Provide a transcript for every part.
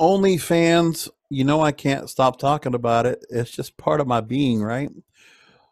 OnlyFans, you know I can't stop talking about it. It's just part of my being, right?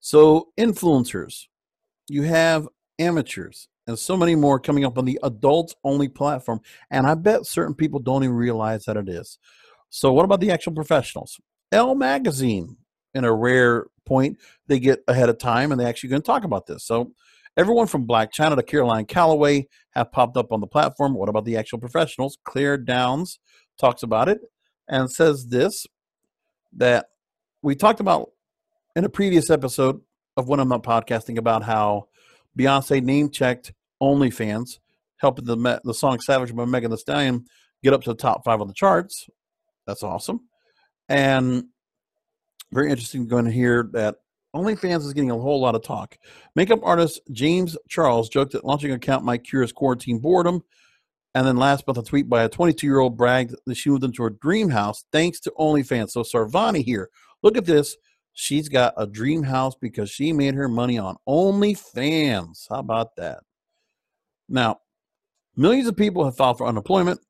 So, influencers, you have amateurs, and so many more coming up on the adults only platform. And I bet certain people don't even realize that it is. So, what about the actual professionals? Elle Magazine, in a rare point, they get ahead of time and they actually going to talk about this. So, everyone from Black Chyna to Caroline Calloway have popped up on the platform. What about the actual professionals? Claire Downs talks about it and says this that we talked about in a previous episode of when I'm not podcasting about how Beyonce name checked OnlyFans, helping the the song "Savage" by Megan Thee Stallion get up to the top five on the charts. That's awesome, and very interesting going to hear that OnlyFans is getting a whole lot of talk. Makeup artist James Charles joked that launching an account might cure his quarantine boredom. And then last month, a tweet by a 22 year old bragged that she moved into her dream house thanks to OnlyFans. So Sarvani here, look at this. She's got a dream house because she made her money on OnlyFans. How about that? Now, millions of people have filed for unemployment.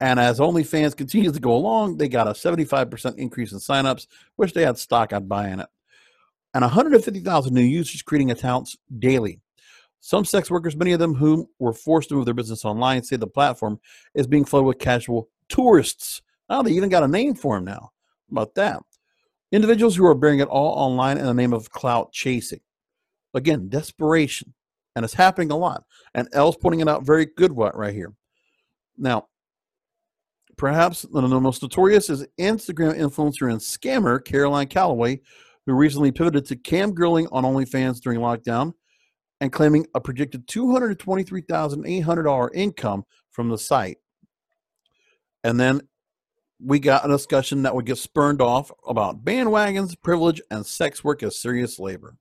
And as OnlyFans continues to go along, they got a 75% increase in signups. Wish they had stock, I'd buy in it. And 150,000 new users creating accounts daily. Some sex workers, many of them whom were forced to move their business online, say the platform is being flooded with casual tourists. Now they even got a name for them now. How about that? Individuals who are bearing it all online in the name of clout chasing. Again, desperation. And it's happening a lot. And Elle's pointing it out very good right here. Now, perhaps the most notorious is Instagram influencer and scammer Caroline Calloway, who recently pivoted to cam girling on OnlyFans during lockdown and claiming a projected $223,800 income from the site. And then we got a discussion that would get spurned off about bandwagons, privilege, and sex work as serious labor.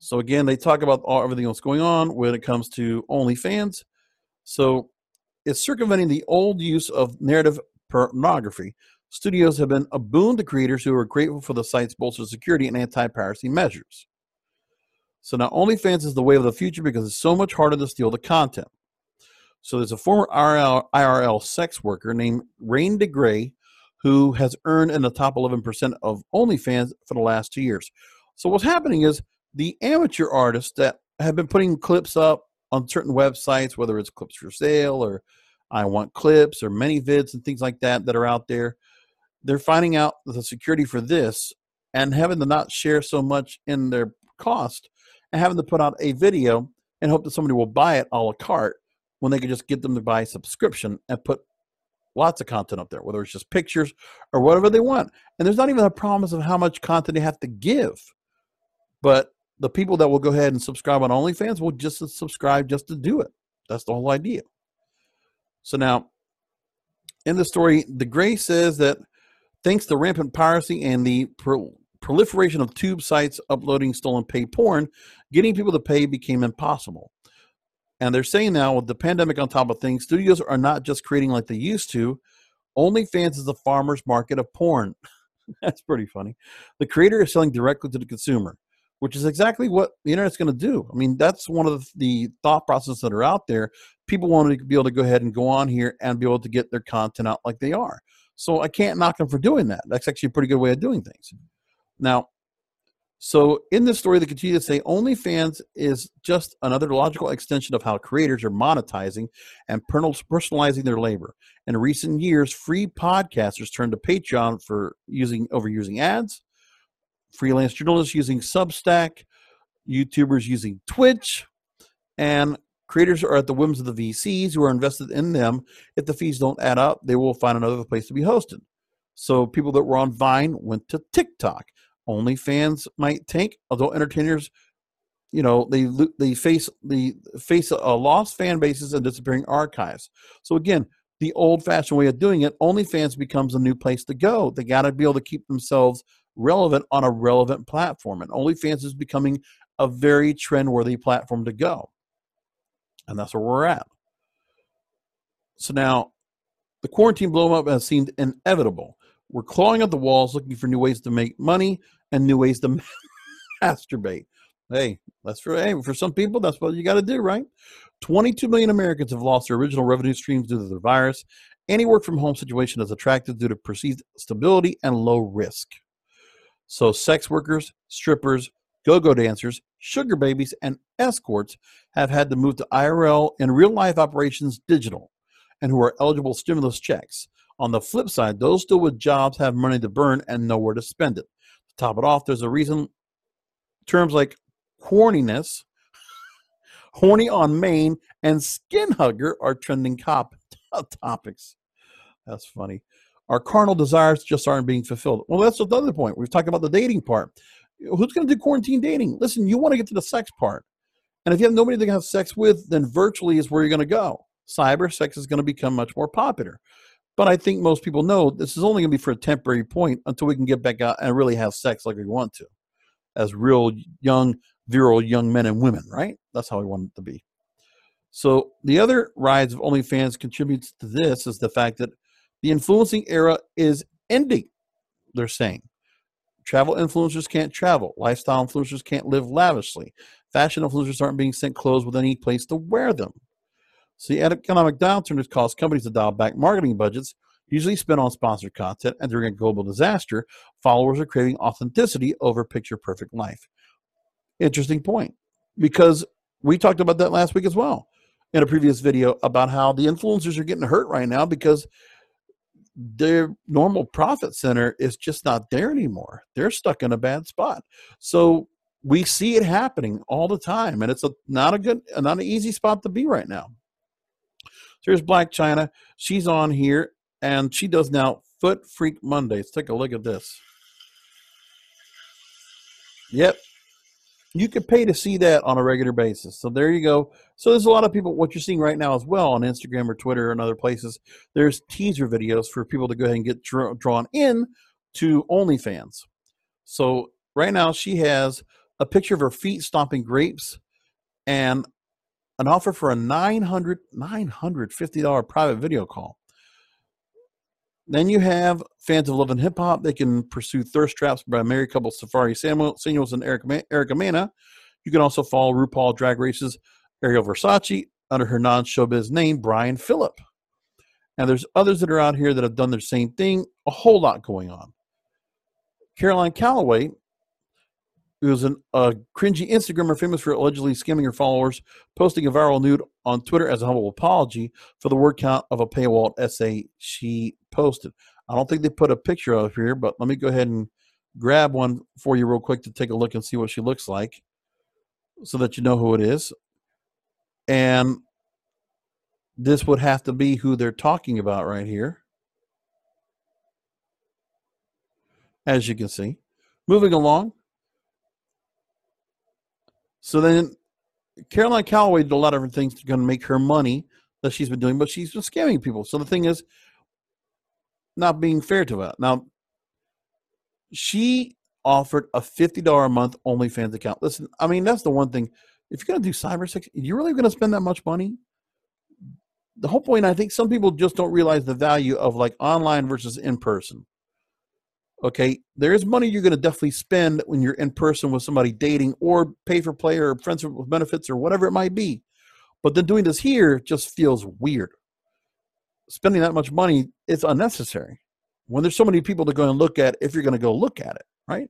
So again, they talk about all, everything that's going on when it comes to OnlyFans. So it's circumventing the old use of narrative pornography. Studios have been a boon to creators who are grateful for the site's bolstered security and anti-piracy measures. So now OnlyFans is the way of the future because it's so much harder to steal the content. So there's a former IRL, IRL sex worker named Rain DeGray who has earned in the top 11% of OnlyFans for the last two years. So what's happening is the amateur artists that have been putting clips up on certain websites, whether it's clips for sale or iWantClips or ManyVids and things like that that are out there, they're finding out the security for this and having to not share so much in their cost and having to put out a video and hope that somebody will buy it a la carte when they could just get them to buy a subscription and put lots of content up there, whether it's just pictures or whatever they want. And there's not even a promise of how much content they have to give. But the people that will go ahead and subscribe on OnlyFans will just subscribe just to do it. That's the whole idea. So now, in the story, DeGray says that thanks to rampant piracy and the proliferation of tube sites uploading stolen paid porn, getting people to pay became impossible. And they're saying now, with the pandemic on top of things, studios are not just creating like they used to. OnlyFans is the farmer's market of porn. That's pretty funny. The creator is selling directly to the consumer, which is exactly what the internet's going to do. I mean, that's one of the thought processes that are out there. People want to be able to go ahead and go on here and be able to get their content out like they are. So I can't knock them for doing that. That's actually a pretty good way of doing things. Now, so in this story, they continue to say OnlyFans is just another logical extension of how creators are monetizing and personalizing their labor. In recent years, free podcasters turned to Patreon for using overusing ads, freelance journalists using Substack, YouTubers using Twitch, and creators are at the whims of the VCs who are invested in them. If the fees don't add up, they will find another place to be hosted. So people that were on Vine went to TikTok. OnlyFans might tank, although entertainers, you know, they they face the face a lost fan bases and disappearing archives. So again, the old-fashioned way of doing it, OnlyFans becomes a new place to go. They got to be able to keep themselves relevant on a relevant platform, and OnlyFans is becoming a very trend-worthy platform to go, and that's where we're at. So now, the quarantine blow up has seemed inevitable. We're clawing at the walls, looking for new ways to make money, and new ways to masturbate. Hey, that's for hey, for some people, that's what you got to do, right? 22 million Americans have lost their original revenue streams due to the virus, any work from home situation is attractive due to perceived stability and low risk. So, sex workers, strippers, go go dancers, sugar babies, and escorts have had to move to IRL and real life operations digital and who are eligible stimulus checks. On the flip side, those still with jobs have money to burn and nowhere to spend it. To top it off, there's a reason terms like horniness, horny on Main, and skin hunger are trending cop topics. That's funny. Our carnal desires just aren't being fulfilled. Well, that's another point. We've talked about the dating part. Who's going to do quarantine dating? Listen, you want to get to the sex part. And if you have nobody to have sex with, then virtually is where you're going to go. Cyber sex is going to become much more popular. But I think most people know this is only going to be for a temporary point until we can get back out and really have sex like we want to, as real young, virile young men and women, right? That's how we want it to be. So the other rise of OnlyFans contributes to this is the fact that the influencing era is ending, they're saying. Travel influencers can't travel. Lifestyle influencers can't live lavishly. Fashion influencers aren't being sent clothes with any place to wear them. So the economic downturn has caused companies to dial back marketing budgets, usually spent on sponsored content, and during a global disaster, followers are craving authenticity over picture perfect life. Interesting point. Because we talked about that last week as well in a previous video about how the influencers are getting hurt right now because their normal profit center is just not there anymore. They're stuck in a bad spot. So we see it happening all the time, and it's a not a good, not an easy spot to be right now. Here's Black Chyna. She's on here, and she does now Foot Freak Mondays. Take a look at this. Yep, you could pay to see that on a regular basis. So there you go. So there's a lot of people, what you're seeing right now as well on Instagram or Twitter and other places, there's teaser videos for people to go ahead and get drawn in to OnlyFans. So right now she has a picture of her feet stomping grapes and an offer for a 900 $950 private video call. Then you have fans of Love and Hip Hop. They can pursue Thirst Traps by married couple Safaree Samuel, Samuels and Eric, Erica. You can also follow RuPaul Drag Race's Ariel Versace under her non showbiz name, Brian Phillip. And there's others that are out here that have done the same thing. A whole lot going on. Caroline Calloway who's an, a cringy Instagrammer famous for allegedly scamming her followers, posting a viral nude on Twitter as a humble apology for the word count of a paywall essay she posted. I don't think they put a picture of her here, but let me go ahead and grab one for you real quick to take a look and see what she looks like so that you know who it is. And this would have to be who they're talking about right here. As you can see. Moving along, so then Caroline Calloway did a lot of different things to kind of make her money that she's been doing, but she's been scamming people. So the thing is, not being fair to her. Now, she offered a $50 a month OnlyFans account. Listen, I mean, that's the one thing. If you're going to do cyber sex, you're really going to spend that much money? The whole point, I think some people just don't realize the value of like online versus in person okay there is money you're going to definitely spend when you're in person with somebody dating or pay for play or friends with benefits or whatever it might be. But then doing this here just feels weird. Spending that much money is unnecessary when there's so many people to go and look at if you're going to go look at it right?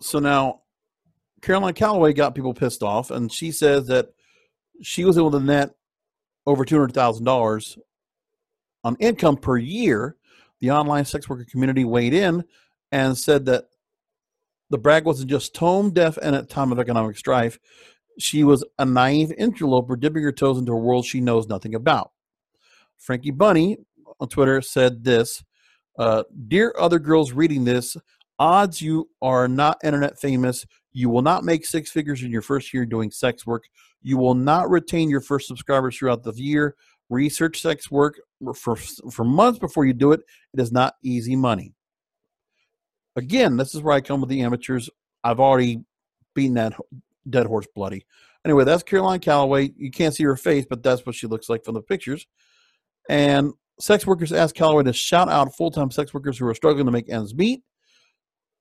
So now caroline calloway got people pissed off and she says that she was able to net over $200000 on income per year, the online sex worker community weighed in and said that the brag wasn't just tone deaf and at time of economic strife. She was a naive interloper dipping her toes into a world she knows nothing about. Frankie Bunny on Twitter said this uh, Dear other girls reading this, odds you are not internet famous. You will not make six figures in your first year doing sex work. You will not retain your first subscribers throughout the year. Research sex work for, for months before you do it. It is not easy money. Again, this is where I come with the amateurs. I've already beaten that dead horse bloody. Anyway, that's Caroline Calloway. You can't see her face, but that's what she looks like from the pictures. And sex workers asked Calloway to shout out full time sex workers who are struggling to make ends meet.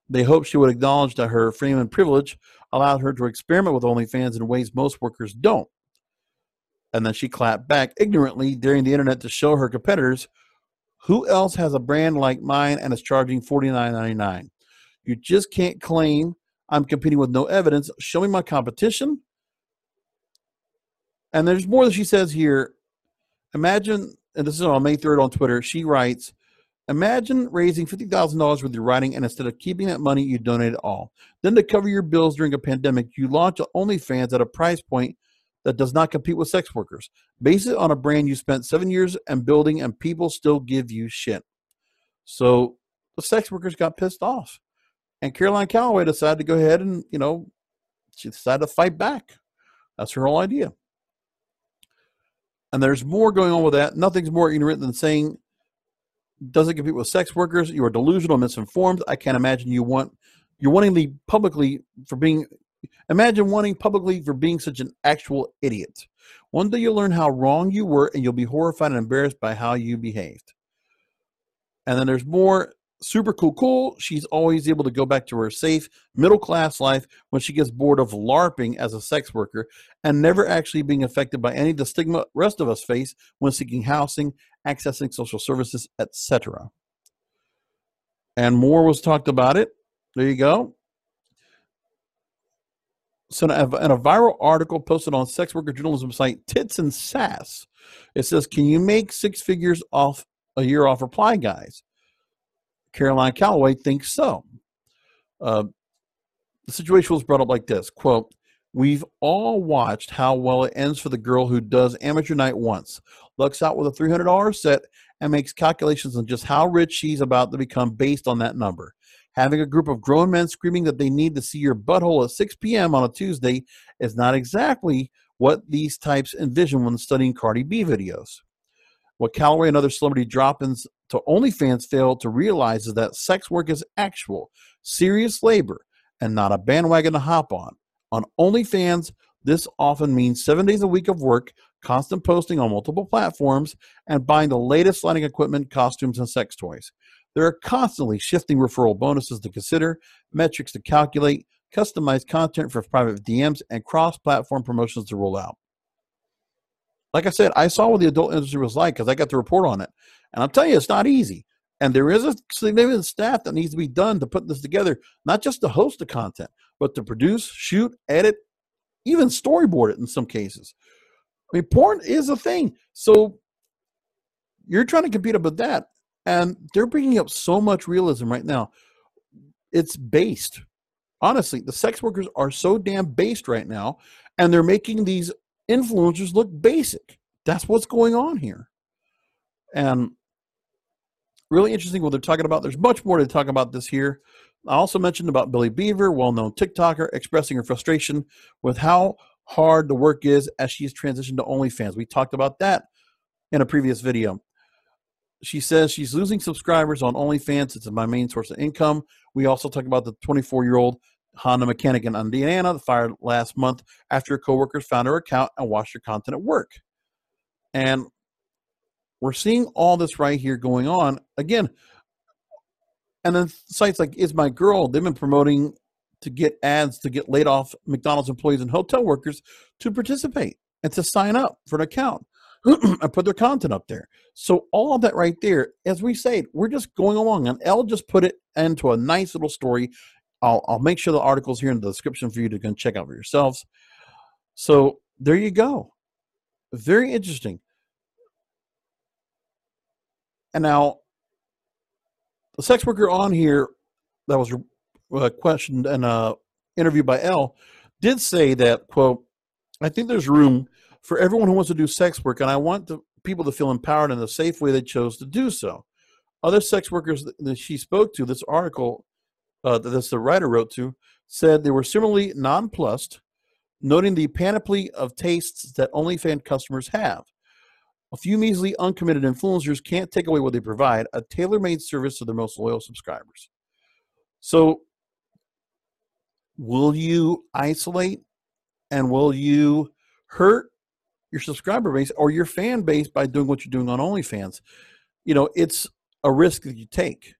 They hoped she would acknowledge that her freedom and privilege allowed her to experiment with OnlyFans in ways most workers don't. And then she clapped back ignorantly during the internet to show her competitors who else has a brand like mine and is charging $49.99. You just can't claim I'm competing with no evidence. Show me my competition. And there's more that she says here. Imagine, and this is on May 3rd on Twitter, she writes, Imagine raising $50,000 with your writing, and instead of keeping that money, you donate it all. Then, to cover your bills during a pandemic, you launch OnlyFans at a price point that does not compete with sex workers. Base it on a brand you spent seven years and building, and people still give you shit. So the sex workers got pissed off. And Caroline Calloway decided to go ahead and, you know, she decided to fight back. That's her whole idea. And there's more going on with that. Nothing's more ignorant than saying doesn't compete with sex workers. You are delusional, misinformed. I can't imagine you want you're wanting the publicly for being imagine wanting publicly for being such an actual idiot. One day you'll learn how wrong you were and you'll be horrified and embarrassed by how you behaved. And then there's more super cool cool. She's always able to go back to her safe middle class life when she gets bored of LARPing as a sex worker and never actually being affected by any of the stigma rest of us face when seeking housing accessing social services, etc. And more was talked about it. There you go. So, in a viral article posted on sex worker journalism site Tits and Sass, it says, Can you make six figures off a year off reply guys? Caroline Calloway thinks so. Uh, the situation was brought up like this quote, We've all watched how well it ends for the girl who does amateur night once, looks out with a $300 set, and makes calculations on just how rich she's about to become based on that number. Having a group of grown men screaming that they need to see your butthole at 6 p.m. on a Tuesday is not exactly what these types envision when studying Cardi B videos. What Calloway and other celebrity drop ins to OnlyFans fail to realize is that sex work is actual, serious labor, and not a bandwagon to hop on. On OnlyFans, this often means seven days a week of work, constant posting on multiple platforms, and buying the latest lighting equipment, costumes, and sex toys. There are constantly shifting referral bonuses to consider, metrics to calculate, customized content for private DMs, and cross platform promotions to roll out. Like I said, I saw what the adult industry was like because I got to report on it. And I'll tell you, it's not easy. And there is a significant staff that needs to be done to put this together, not just to host the content, but to produce, shoot, edit, even storyboard it in some cases. I mean, porn is a thing. So you're trying to compete up with that. And they're bringing up so much realism right now. It's based. Honestly, the sex workers are so damn based right now, and they're making these influencers look basic. That's what's going on here. And really interesting what they're talking about. There's much more to talk about this here. I also mentioned about Billy Beaver, well known TikToker, expressing her frustration with how hard the work is as she's transitioned to OnlyFans. We talked about that in a previous video. She says she's losing subscribers on OnlyFans. It's my main source of income. We also talk about the 24 year old Honda mechanic in Indiana that fired last month after her coworkers found her account and watched her content at work. And we're seeing all this right here going on. Again, and then sites like IsMyGirl, they've been promoting to get ads to get laid off McDonald's employees and hotel workers to participate and to sign up for an account and put their content up there. So all of that right there, as we say, we're just going along. And Elle just put it into a nice little story. I'll, I'll make sure the article's here in the description for you to go check out for yourselves. So there you go. Very interesting. And now the sex worker on here that was uh, questioned and uh, interviewed by Elle did say that quote i think there's room for everyone who wants to do sex work and i want the people to feel empowered in the safe way they chose to do so other sex workers that, she spoke to this article uh, that this the writer wrote to said they were similarly nonplussed noting the panoply of tastes that OnlyFans customers have a few measly, uncommitted influencers can't take away what they provide a tailor made service to their most loyal subscribers. So, will you isolate and will you hurt your subscriber base or your fan base by doing what you're doing on OnlyFans? You know, it's a risk that you take.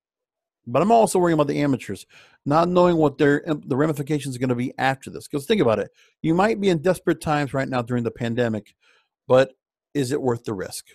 But I'm also worrying about the amateurs, not knowing what their um, the ramifications are going to be after this. Because think about it, you might be in desperate times right now during the pandemic but is it worth the risk?